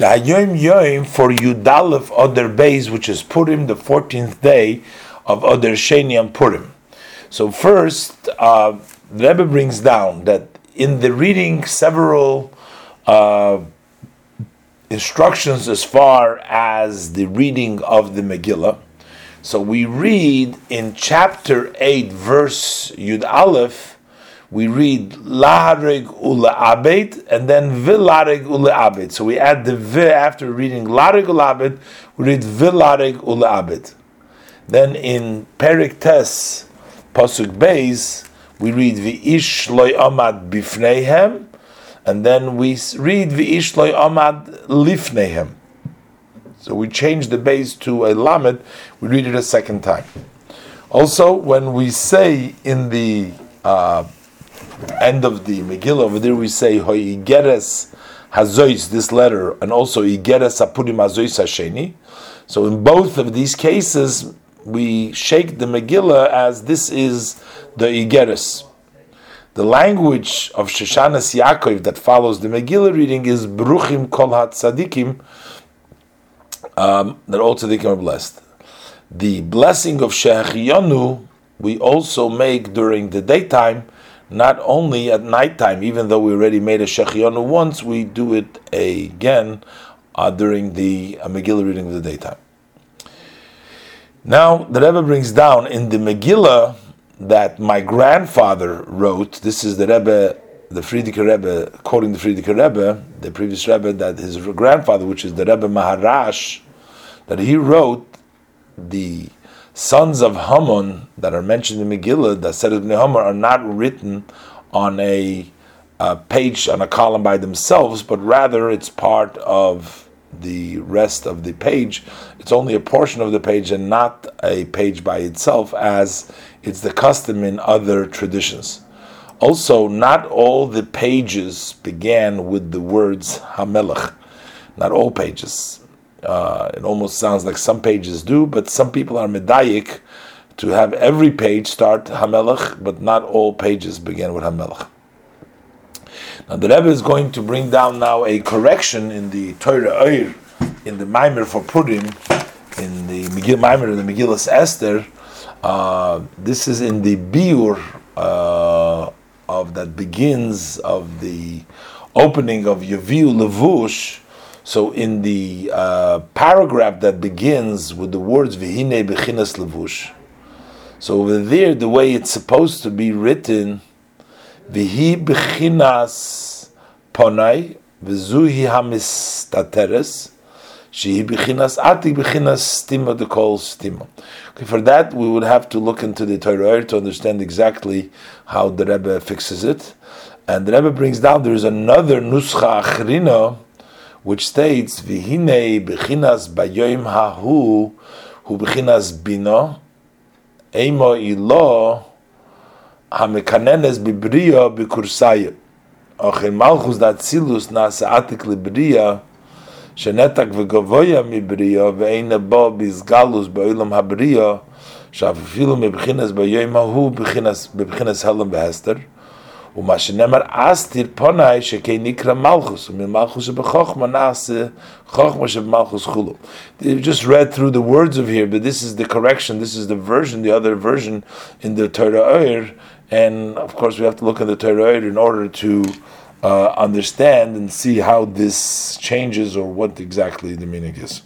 The Yom for Yudalef Oder Beis, which is Purim, the 14th day of Oder Sheni and Purim. So first, uh, Rebbe brings down that in the reading several uh, instructions as far as the reading of the Megillah. So we read in chapter 8, verse Yud Aleph, we read Laharig Ula Abed and then Vilarig Ula Abed. So we add the V after reading Larig Ula Abed, we read Vilarig Ula Abed. Then in Perik Tes, Pasuk Beis, we read V'ish loy amad bifneihem, and then we read V'ish loy amad lifneihem. So we change the beis to a lamed, we read it a second time. Also, when we say in the uh, end of the Megillah over there, we say Hoigeres Hazois, this letter, and also Igeres Apurim Hazois Hasheni. So in both of these cases, we shake the Megillah as this is the Igeres. The language of Shoshanas Yaakov that follows the Megillah reading is Bruchim Kol Tzadikim, um, that all tzaddikim are blessed. The blessing of Shehechiyanu we also make during the daytime, not only at nighttime. Even though we already made a Shehechiyanu once, we do it again uh, during the uh, Megillah reading of the daytime. Now, the Rebbe brings down in the Megillah that my grandfather wrote. This is the Rebbe, the Frierdiker Rebbe, quoting the Frierdiker Rebbe, the previous Rebbe, that his grandfather, which is the Rebbe Maharash, that he wrote the sons of Haman that are mentioned in Megillah, the Seder of Haman, are not written on a, a page, on a column by themselves, but rather it's part of the rest of the page. It's only a portion of the page and not a page by itself, as it's the custom in other traditions. Also, not all the pages began with the words Hamelech. Not all pages. Uh, it almost sounds like some pages do, but some people are medayik to have every page start Hamelach, but not all pages begin with Hamelach. Now the Rebbe is going to bring down now a correction in the Torah Oir, in the Maimer for Purim, in the Maimer, in the Megillah Esther. Uh, this is in the Biur uh, of that begins of the opening of Yaviu Levush. So in the uh, paragraph that begins with the words Vihine Bechinas Levush. So over there, the way it's supposed to be written Vihi b'chinas ponai, v'zuhi hamistateres, shehi b'chinas atik b'chinas stima, the kol stima. Okay, for that, we would have to look into the Torah to understand exactly how the Rebbe fixes it. And the Rebbe brings down, there is another nuscha achrina, which states, Vihine b'chinas bayoim hahu, hu b'chinas bino, eimo ilo, המקננס בבריאה בקורסאיה. אך in מלכוס דאצילוס נעשה עתיק לבריאה, שנתק וגבויה מבריאה, ואין בו בסגלוס בעולם הבריאה, שאפילו מבחינס ביום ההוא בבחינס הלם בהסתר, ומה שנאמר אסתיר פונאי שכי נקרא מלכוס, וממלכוס שבחוכמה נעשה חוכמה שבמלכוס חולו. They just read through the words of here, but this is the correction, this is the version, the other version in the Torah Oyer, and of course we have to look at the Torah in order to uh, understand and see how this changes or what exactly the meaning is.